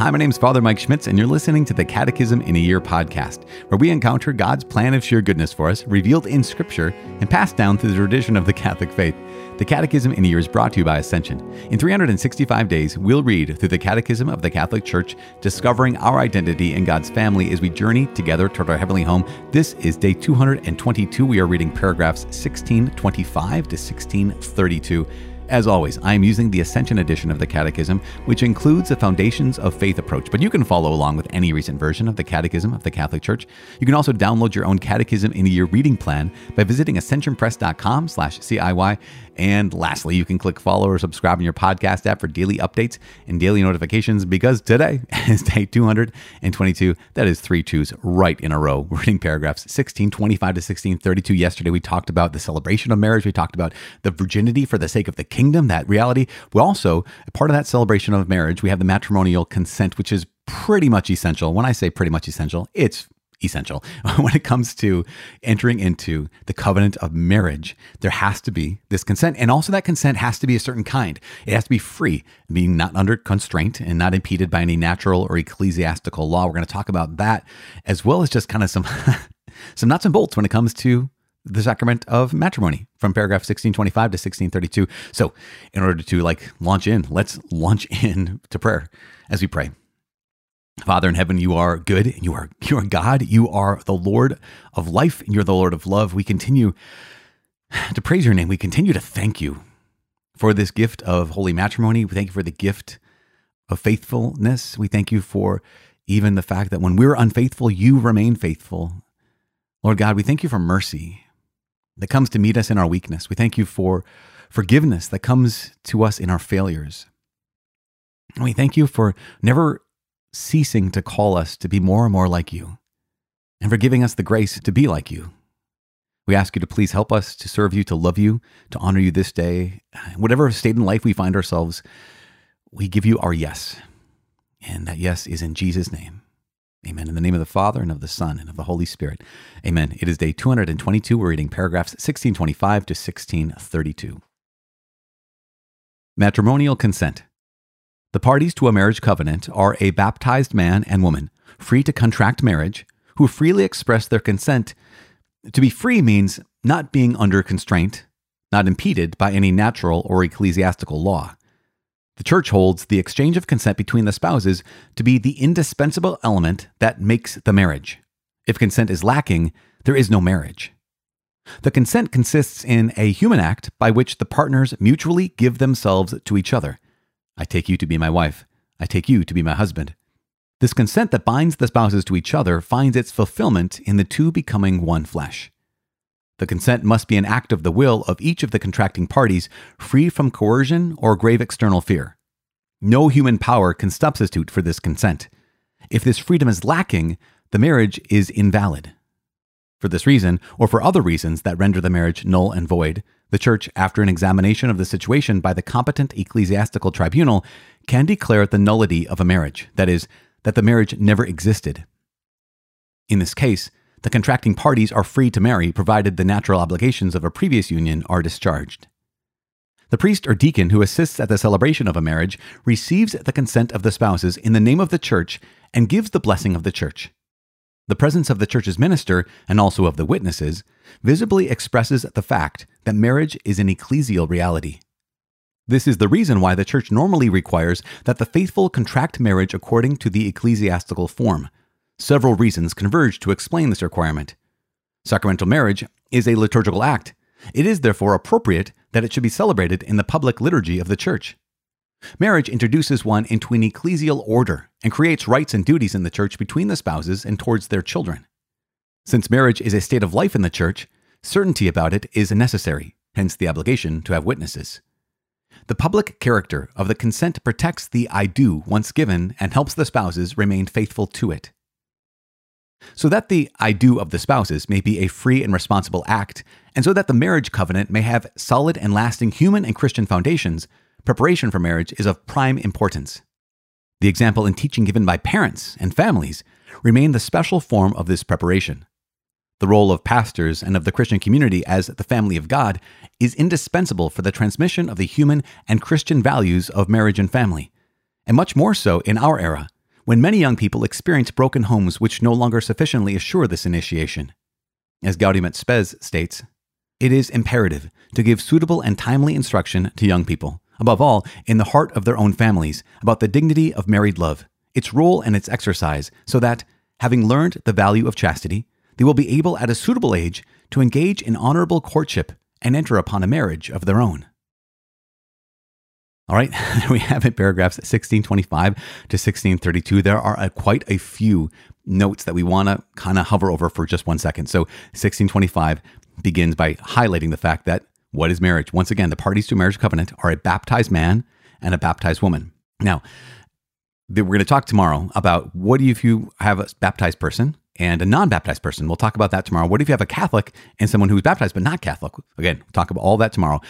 Hi, my name is Father Mike Schmitz, and you're listening to the Catechism in a Year podcast, where we encounter God's plan of sheer goodness for us, revealed in Scripture and passed down through the tradition of the Catholic faith. The Catechism in a Year is brought to you by Ascension. In 365 days, we'll read through the Catechism of the Catholic Church, discovering our identity in God's family as we journey together toward our heavenly home. This is day 222. We are reading paragraphs 1625 to 1632. As always, I am using the Ascension edition of the Catechism, which includes the Foundations of Faith approach, but you can follow along with any recent version of the Catechism of the Catholic Church. You can also download your own Catechism in your reading plan by visiting ascensionpress.com slash CIY. And lastly, you can click follow or subscribe in your podcast app for daily updates and daily notifications because today is day 222. That is three twos right in a row. We're reading paragraphs 1625 to 1632. Yesterday, we talked about the celebration of marriage. We talked about the virginity for the sake of the kingdom, that reality. We also, part of that celebration of marriage, we have the matrimonial consent, which is pretty much essential. When I say pretty much essential, it's essential. when it comes to entering into the covenant of marriage, there has to be this consent. And also, that consent has to be a certain kind. It has to be free, being not under constraint and not impeded by any natural or ecclesiastical law. We're going to talk about that, as well as just kind of some, some nuts and bolts when it comes to the sacrament of matrimony from paragraph 1625 to 1632. So, in order to like launch in, let's launch in to prayer as we pray. Father in heaven, you are good and you are you are God. You are the Lord of life and you're the Lord of love. We continue to praise your name. We continue to thank you for this gift of holy matrimony. We thank you for the gift of faithfulness. We thank you for even the fact that when we're unfaithful, you remain faithful. Lord God, we thank you for mercy that comes to meet us in our weakness. We thank you for forgiveness that comes to us in our failures. And we thank you for never ceasing to call us to be more and more like you, and for giving us the grace to be like you. We ask you to please help us to serve you, to love you, to honor you this day. Whatever state in life we find ourselves, we give you our yes. And that yes is in Jesus' name. Amen. In the name of the Father, and of the Son, and of the Holy Spirit. Amen. It is day 222. We're reading paragraphs 1625 to 1632. Matrimonial consent. The parties to a marriage covenant are a baptized man and woman, free to contract marriage, who freely express their consent. To be free means not being under constraint, not impeded by any natural or ecclesiastical law. The church holds the exchange of consent between the spouses to be the indispensable element that makes the marriage. If consent is lacking, there is no marriage. The consent consists in a human act by which the partners mutually give themselves to each other I take you to be my wife. I take you to be my husband. This consent that binds the spouses to each other finds its fulfillment in the two becoming one flesh. The consent must be an act of the will of each of the contracting parties, free from coercion or grave external fear. No human power can substitute for this consent. If this freedom is lacking, the marriage is invalid. For this reason, or for other reasons that render the marriage null and void, the Church, after an examination of the situation by the competent ecclesiastical tribunal, can declare the nullity of a marriage, that is, that the marriage never existed. In this case, the contracting parties are free to marry provided the natural obligations of a previous union are discharged. The priest or deacon who assists at the celebration of a marriage receives the consent of the spouses in the name of the church and gives the blessing of the church. The presence of the church's minister, and also of the witnesses, visibly expresses the fact that marriage is an ecclesial reality. This is the reason why the church normally requires that the faithful contract marriage according to the ecclesiastical form. Several reasons converge to explain this requirement. Sacramental marriage is a liturgical act. It is therefore appropriate that it should be celebrated in the public liturgy of the church. Marriage introduces one into an ecclesial order and creates rights and duties in the church between the spouses and towards their children. Since marriage is a state of life in the church, certainty about it is necessary, hence the obligation to have witnesses. The public character of the consent protects the I do once given and helps the spouses remain faithful to it. So that the I do of the spouses may be a free and responsible act, and so that the marriage covenant may have solid and lasting human and Christian foundations, preparation for marriage is of prime importance. The example and teaching given by parents and families remain the special form of this preparation. The role of pastors and of the Christian community as the family of God is indispensable for the transmission of the human and Christian values of marriage and family, and much more so in our era, when many young people experience broken homes which no longer sufficiently assure this initiation. As Gaudium et Spes states, it is imperative to give suitable and timely instruction to young people, above all, in the heart of their own families, about the dignity of married love, its role and its exercise, so that, having learned the value of chastity, they will be able at a suitable age to engage in honorable courtship and enter upon a marriage of their own. All right, we have it paragraphs 1625 to 1632. There are a, quite a few notes that we want to kind of hover over for just one second. So 1625 begins by highlighting the fact that what is marriage? Once again, the parties to a marriage covenant are a baptized man and a baptized woman. Now, we're going to talk tomorrow about what if you have a baptized person and a non-baptized person. We'll talk about that tomorrow. What if you have a Catholic and someone who's baptized but not Catholic? Again, we'll talk about all that tomorrow.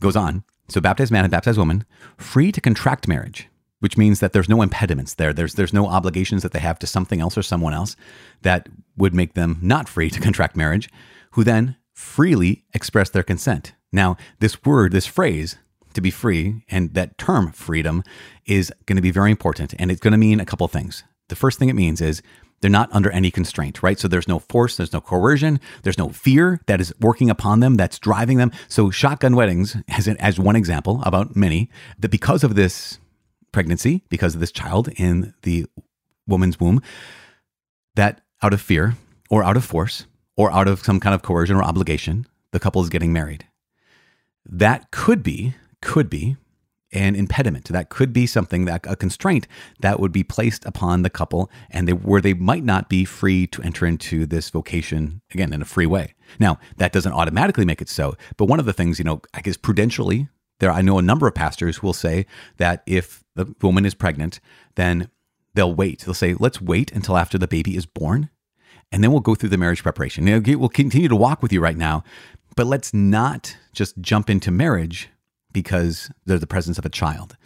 Goes on. So baptized man and baptized woman, free to contract marriage, which means that there's no impediments there. There's there's no obligations that they have to something else or someone else that would make them not free to contract marriage, who then freely express their consent. Now, this word, this phrase, to be free, and that term freedom is going to be very important. And it's going to mean a couple things. The first thing it means is they're not under any constraint, right? So there's no force, there's no coercion, there's no fear that is working upon them, that's driving them. So shotgun weddings, as, an, as one example about many, that because of this pregnancy, because of this child in the woman's womb, that out of fear or out of force or out of some kind of coercion or obligation, the couple is getting married. That could be, could be an impediment. That could be something that a constraint that would be placed upon the couple and they where they might not be free to enter into this vocation again in a free way. Now, that doesn't automatically make it so, but one of the things, you know, I guess prudentially, there I know a number of pastors who will say that if the woman is pregnant, then they'll wait. They'll say, "Let's wait until after the baby is born." And then we'll go through the marriage preparation. we'll continue to walk with you right now, but let's not just jump into marriage because there's the presence of a child.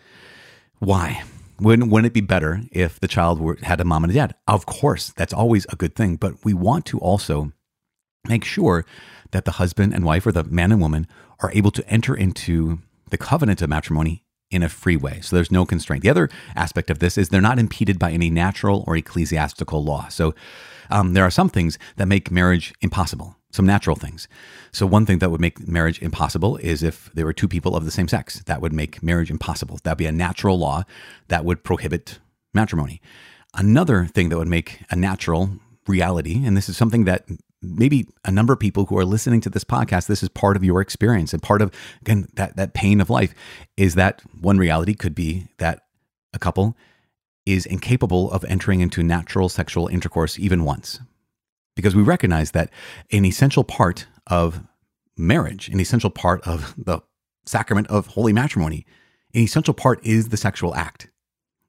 Why? Wouldn't, wouldn't it be better if the child were, had a mom and a dad? Of course, that's always a good thing. But we want to also make sure that the husband and wife or the man and woman are able to enter into the covenant of matrimony in a free way. So there's no constraint. The other aspect of this is they're not impeded by any natural or ecclesiastical law. So um, there are some things that make marriage impossible some natural things. So, one thing that would make marriage impossible is if there were two people of the same sex. That would make marriage impossible. That'd be a natural law that would prohibit matrimony. Another thing that would make a natural reality, and this is something that maybe a number of people who are listening to this podcast, this is part of your experience and part of again that that pain of life, is that one reality could be that a couple is incapable of entering into natural sexual intercourse even once because we recognize that an essential part of marriage, an essential part of the sacrament of holy matrimony, an essential part is the sexual act.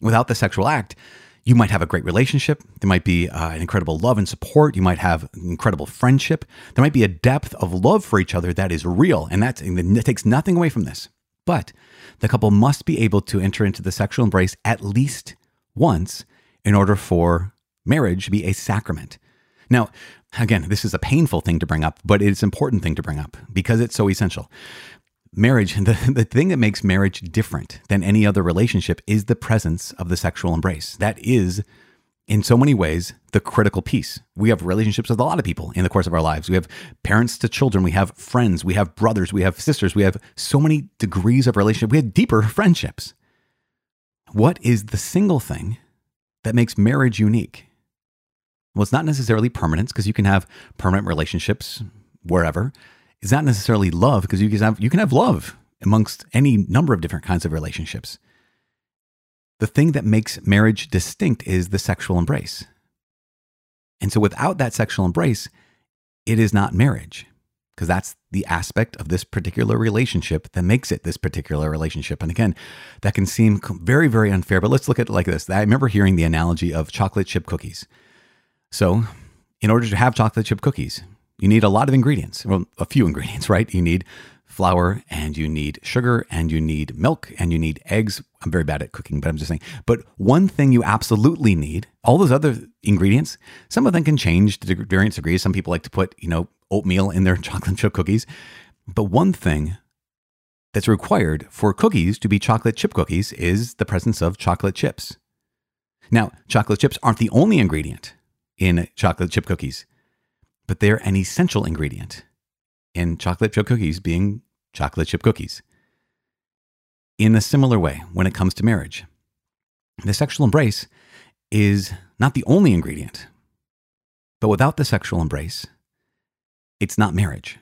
Without the sexual act, you might have a great relationship. There might be uh, an incredible love and support. You might have incredible friendship. There might be a depth of love for each other that is real, and that takes nothing away from this. But the couple must be able to enter into the sexual embrace at least once in order for marriage to be a sacrament. Now, again, this is a painful thing to bring up, but it's an important thing to bring up because it's so essential. Marriage, the, the thing that makes marriage different than any other relationship is the presence of the sexual embrace. That is, in so many ways, the critical piece. We have relationships with a lot of people in the course of our lives. We have parents to children, we have friends, we have brothers, we have sisters, we have so many degrees of relationship. We have deeper friendships. What is the single thing that makes marriage unique? Well, it's not necessarily permanence because you can have permanent relationships wherever. It's not necessarily love because you can have you can have love amongst any number of different kinds of relationships. The thing that makes marriage distinct is the sexual embrace. And so without that sexual embrace, it is not marriage because that's the aspect of this particular relationship that makes it this particular relationship. And again, that can seem very, very unfair, but let's look at it like this. I remember hearing the analogy of chocolate chip cookies. So, in order to have chocolate chip cookies, you need a lot of ingredients. Well, a few ingredients, right? You need flour and you need sugar and you need milk and you need eggs. I'm very bad at cooking, but I'm just saying. But one thing you absolutely need, all those other ingredients, some of them can change to various degrees. Some people like to put, you know, oatmeal in their chocolate chip cookies. But one thing that's required for cookies to be chocolate chip cookies is the presence of chocolate chips. Now, chocolate chips aren't the only ingredient in chocolate chip cookies, but they're an essential ingredient in chocolate chip cookies being chocolate chip cookies. In a similar way, when it comes to marriage, the sexual embrace is not the only ingredient, but without the sexual embrace, it's not marriage.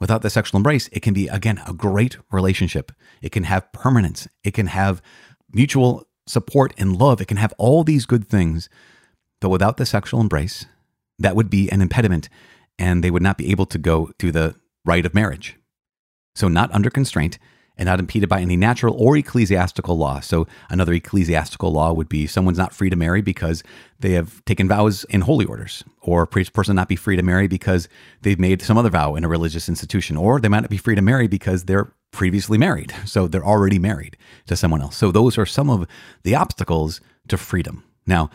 Without the sexual embrace, it can be, again, a great relationship. It can have permanence. It can have mutual support and love. It can have all these good things. But without the sexual embrace, that would be an impediment and they would not be able to go through the rite of marriage. So, not under constraint, and not impeded by any natural or ecclesiastical law. So, another ecclesiastical law would be someone's not free to marry because they have taken vows in holy orders, or a priest person not be free to marry because they've made some other vow in a religious institution, or they might not be free to marry because they're previously married. So, they're already married to someone else. So, those are some of the obstacles to freedom. Now,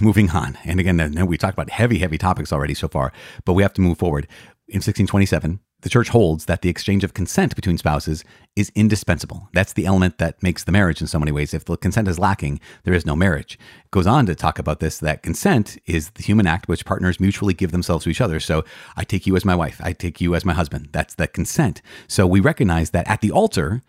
moving on, and again, we talked about heavy, heavy topics already so far, but we have to move forward. In 1627, the church holds that the exchange of consent between spouses is indispensable. That's the element that makes the marriage in so many ways. If the consent is lacking, there is no marriage. It goes on to talk about this that consent is the human act which partners mutually give themselves to each other. So I take you as my wife, I take you as my husband. That's the consent. So we recognize that at the altar,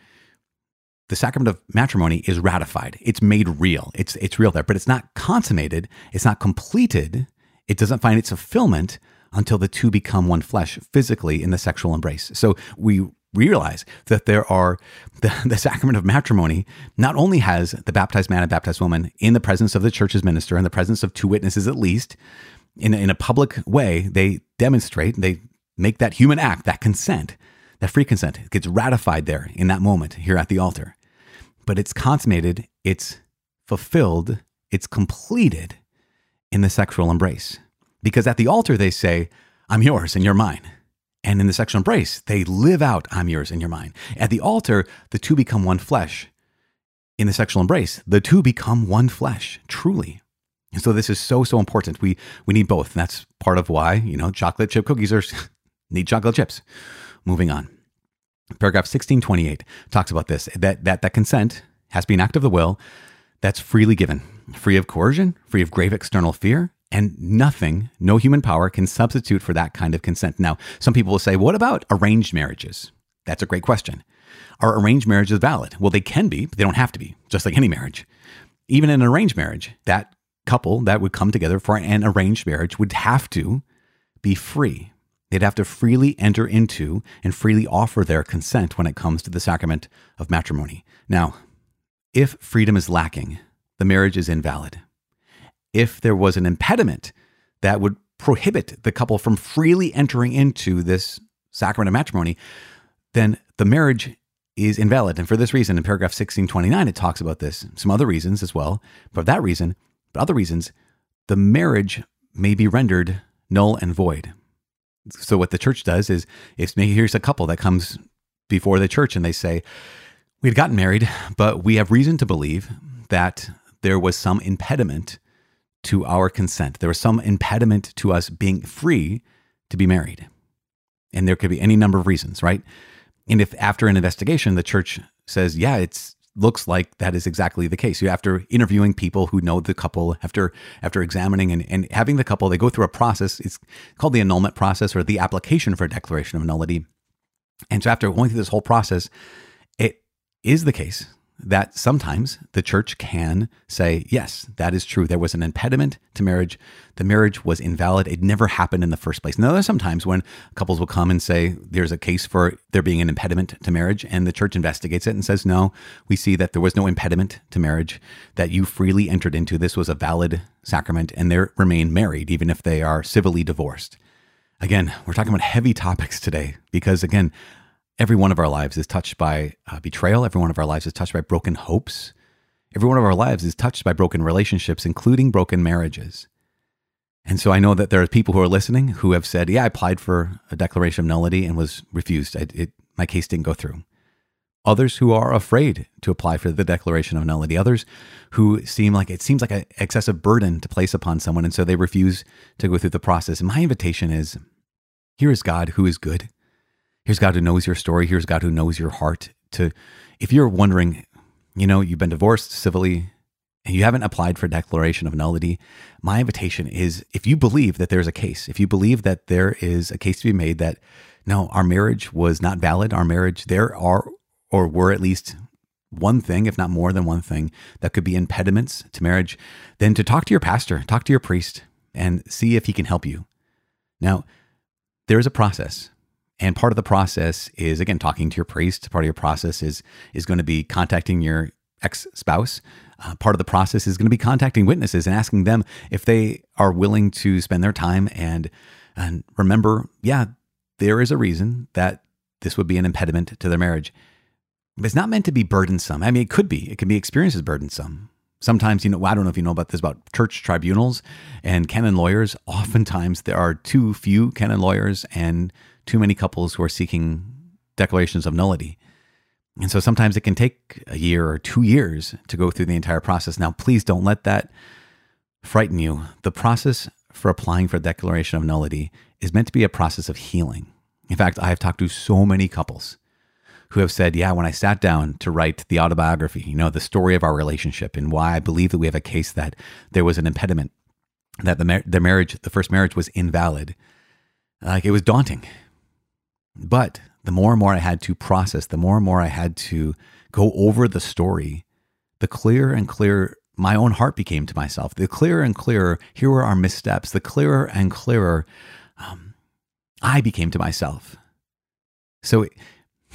the sacrament of matrimony is ratified. It's made real. It's it's real there, but it's not consummated, it's not completed. It doesn't find its fulfillment until the two become one flesh physically in the sexual embrace. So we realize that there are the, the, sacrament of matrimony not only has the baptized man and baptized woman in the presence of the church's minister in the presence of two witnesses at least in, in a public way they demonstrate they make that human act that consent that free consent gets ratified there in that moment here at the altar but it's consummated it's fulfilled it's completed in the sexual embrace because at the altar, they say, I'm yours and you're mine. And in the sexual embrace, they live out, I'm yours and you're mine. At the altar, the two become one flesh. In the sexual embrace, the two become one flesh, truly. And so this is so, so important. We, we need both. And that's part of why, you know, chocolate chip cookies are, need chocolate chips. Moving on. Paragraph 1628 talks about this, that, that, that consent has to be an act of the will that's freely given, free of coercion, free of grave external fear, and nothing, no human power can substitute for that kind of consent. Now, some people will say, what about arranged marriages? That's a great question. Are arranged marriages valid? Well, they can be, but they don't have to be, just like any marriage. Even in an arranged marriage, that couple that would come together for an arranged marriage would have to be free. They'd have to freely enter into and freely offer their consent when it comes to the sacrament of matrimony. Now, if freedom is lacking, the marriage is invalid if there was an impediment that would prohibit the couple from freely entering into this sacrament of matrimony, then the marriage is invalid. And for this reason, in paragraph 1629, it talks about this, some other reasons as well. For that reason, but other reasons, the marriage may be rendered null and void. So what the church does is, if here's a couple that comes before the church and they say, we had gotten married, but we have reason to believe that there was some impediment to our consent. There was some impediment to us being free to be married. And there could be any number of reasons, right? And if after an investigation, the church says, yeah, it looks like that is exactly the case. You after interviewing people who know the couple, after after examining and, and having the couple, they go through a process. It's called the annulment process or the application for a declaration of nullity. And so after going through this whole process, it is the case that sometimes the church can say, yes, that is true. There was an impediment to marriage. The marriage was invalid. It never happened in the first place. Now, there's sometimes when couples will come and say there's a case for there being an impediment to marriage, and the church investigates it and says, no, we see that there was no impediment to marriage, that you freely entered into. This was a valid sacrament, and they remain married, even if they are civilly divorced. Again, we're talking about heavy topics today because, again, Every one of our lives is touched by uh, betrayal. Every one of our lives is touched by broken hopes. Every one of our lives is touched by broken relationships, including broken marriages. And so I know that there are people who are listening who have said, Yeah, I applied for a declaration of nullity and was refused. I, it, my case didn't go through. Others who are afraid to apply for the declaration of nullity. Others who seem like it seems like an excessive burden to place upon someone. And so they refuse to go through the process. And my invitation is here is God who is good. Here's God who knows your story. Here's God who knows your heart. To, if you're wondering, you know, you've been divorced civilly, and you haven't applied for declaration of nullity, my invitation is if you believe that there's a case, if you believe that there is a case to be made that no, our marriage was not valid, our marriage, there are or were at least one thing, if not more than one thing, that could be impediments to marriage, then to talk to your pastor, talk to your priest, and see if he can help you. Now, there is a process. And part of the process is again talking to your priest. Part of your process is is going to be contacting your ex spouse. Uh, part of the process is going to be contacting witnesses and asking them if they are willing to spend their time and and remember, yeah, there is a reason that this would be an impediment to their marriage. It's not meant to be burdensome. I mean, it could be. It can be experienced as burdensome. Sometimes, you know, I don't know if you know about this about church tribunals and canon lawyers. Oftentimes, there are too few canon lawyers and too many couples who are seeking declarations of nullity. And so sometimes it can take a year or two years to go through the entire process. Now, please don't let that frighten you. The process for applying for a declaration of nullity is meant to be a process of healing. In fact, I have talked to so many couples who have said, Yeah, when I sat down to write the autobiography, you know, the story of our relationship and why I believe that we have a case that there was an impediment, that the, mar- the marriage, the first marriage was invalid, like it was daunting. But the more and more I had to process, the more and more I had to go over the story, the clearer and clearer my own heart became to myself. The clearer and clearer, here were our missteps. The clearer and clearer um, I became to myself. So,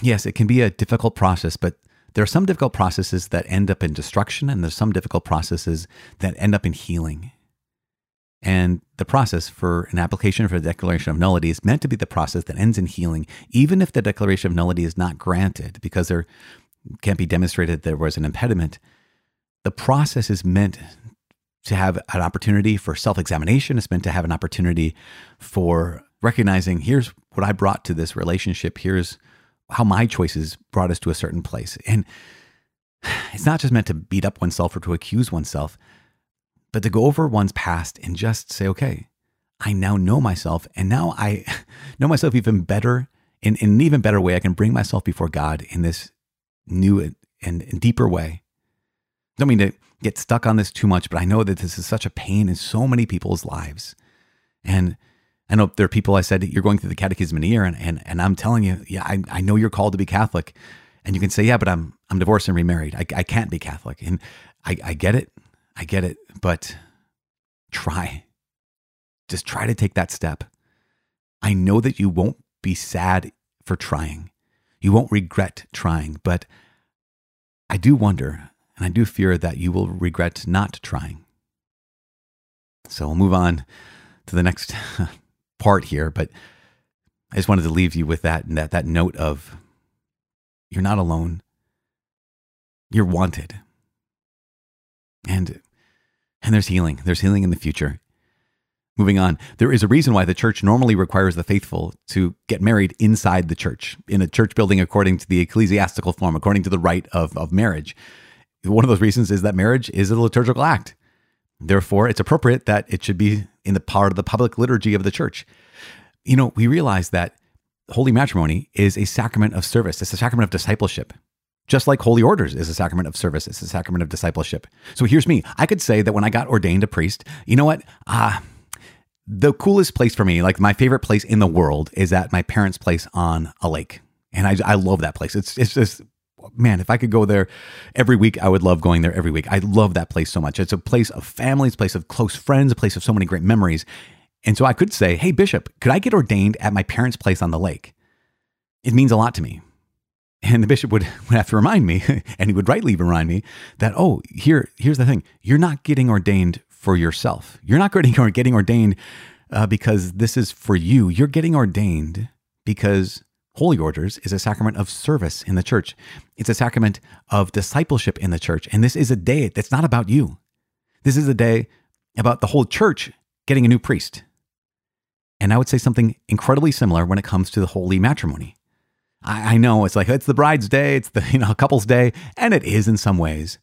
yes, it can be a difficult process, but there are some difficult processes that end up in destruction, and there's some difficult processes that end up in healing. And the process for an application for a declaration of nullity is meant to be the process that ends in healing, even if the declaration of nullity is not granted because there can't be demonstrated there was an impediment. The process is meant to have an opportunity for self examination, it's meant to have an opportunity for recognizing here's what I brought to this relationship, here's how my choices brought us to a certain place. And it's not just meant to beat up oneself or to accuse oneself but to go over one's past and just say, okay, I now know myself. And now I know myself even better in, in an even better way. I can bring myself before God in this new and, and deeper way. Don't mean to get stuck on this too much, but I know that this is such a pain in so many people's lives. And I know there are people I said, you're going through the catechism in a year, and, and, and I'm telling you, yeah, I, I know you're called to be Catholic. And you can say, yeah, but I'm, I'm divorced and remarried. I, I can't be Catholic. And I, I get it. I get it, but try. Just try to take that step. I know that you won't be sad for trying. You won't regret trying, but I do wonder and I do fear that you will regret not trying. So we'll move on to the next part here, but I just wanted to leave you with that and that that note of you're not alone. You're wanted. And and there's healing. There's healing in the future. Moving on, there is a reason why the church normally requires the faithful to get married inside the church, in a church building according to the ecclesiastical form, according to the rite of, of marriage. One of those reasons is that marriage is a liturgical act. Therefore, it's appropriate that it should be in the part of the public liturgy of the church. You know, we realize that holy matrimony is a sacrament of service, it's a sacrament of discipleship. Just like holy orders is a sacrament of service, it's a sacrament of discipleship. So here's me. I could say that when I got ordained a priest, you know what? Uh, the coolest place for me, like my favorite place in the world, is at my parents' place on a lake. And I, I love that place. It's, it's just, man, if I could go there every week, I would love going there every week. I love that place so much. It's a place of a place of close friends, a place of so many great memories. And so I could say, hey, Bishop, could I get ordained at my parents' place on the lake? It means a lot to me and the bishop would, would have to remind me, and he would rightly remind me that, oh, here, here's the thing. You're not getting ordained for yourself. You're not getting, getting ordained uh, because this is for you. You're getting ordained because holy orders is a sacrament of service in the church. It's a sacrament of discipleship in the church. And this is a day that's not about you. This is a day about the whole church getting a new priest. And I would say something incredibly similar when it comes to the holy matrimony. I, I know it's like it's the bride's day, it's the you know couple's day, and it is in some ways,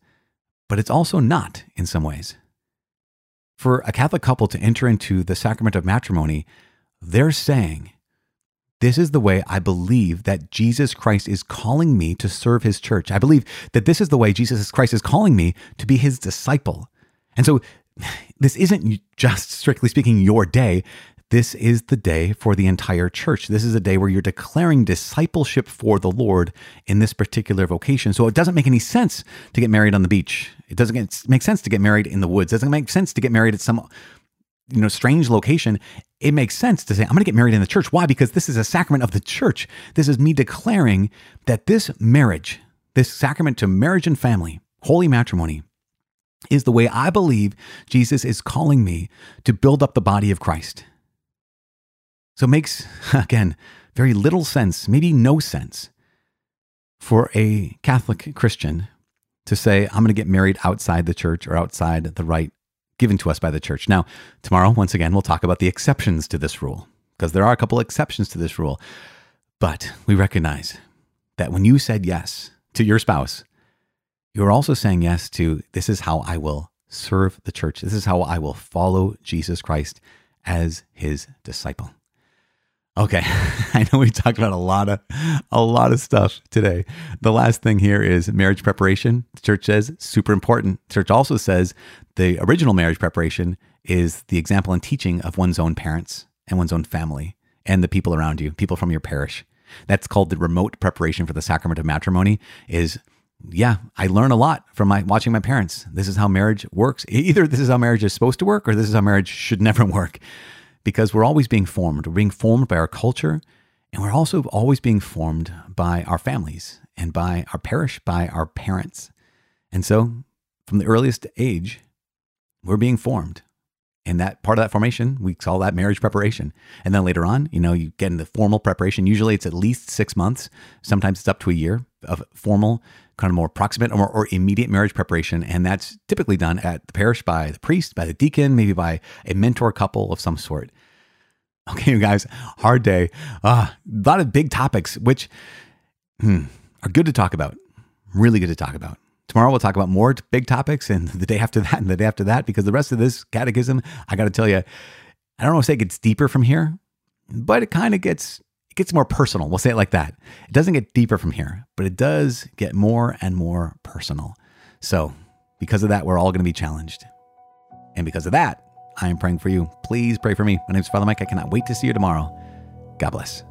but it's also not in some ways. For a Catholic couple to enter into the sacrament of matrimony, they're saying this is the way I believe that Jesus Christ is calling me to serve his church. I believe that this is the way Jesus Christ is calling me to be his disciple. And so this isn't just strictly speaking your day. This is the day for the entire church. This is a day where you're declaring discipleship for the Lord in this particular vocation. So it doesn't make any sense to get married on the beach. It doesn't make sense to get married in the woods. It doesn't make sense to get married at some you know strange location. It makes sense to say I'm going to get married in the church. Why? Because this is a sacrament of the church. This is me declaring that this marriage, this sacrament to marriage and family, holy matrimony, is the way I believe Jesus is calling me to build up the body of Christ. So it makes, again, very little sense, maybe no sense, for a Catholic Christian to say, I'm going to get married outside the church or outside the rite given to us by the church. Now, tomorrow, once again, we'll talk about the exceptions to this rule, because there are a couple exceptions to this rule. But we recognize that when you said yes to your spouse, you're also saying yes to this is how I will serve the church. This is how I will follow Jesus Christ as his disciple. Okay, I know we talked about a lot of a lot of stuff today. The last thing here is marriage preparation. The church says super important. The church also says the original marriage preparation is the example and teaching of one's own parents and one's own family and the people around you, people from your parish. That's called the remote preparation for the sacrament of matrimony is yeah, I learn a lot from my watching my parents. This is how marriage works. Either this is how marriage is supposed to work or this is how marriage should never work because we're always being formed. We're being formed by our culture, and we're also always being formed by our families and by our parish, by our parents. And so, from the earliest age, we're being formed. And that part of that formation, we call that marriage preparation. And then later on, you know, you get into formal preparation. Usually it's at least six months. Sometimes it's up to a year of formal, kind of more proximate or, or immediate marriage preparation. And that's typically done at the parish by the priest, by the deacon, maybe by a mentor couple of some sort. Okay, you guys, hard day. Uh, a lot of big topics, which hmm, are good to talk about. Really good to talk about. Tomorrow we'll talk about more big topics, and the day after that, and the day after that, because the rest of this catechism, I got to tell you, I don't know if say it gets deeper from here, but it kind of gets it gets more personal. We'll say it like that. It doesn't get deeper from here, but it does get more and more personal. So, because of that, we're all going to be challenged, and because of that, I am praying for you. Please pray for me. My name is Father Mike. I cannot wait to see you tomorrow. God bless.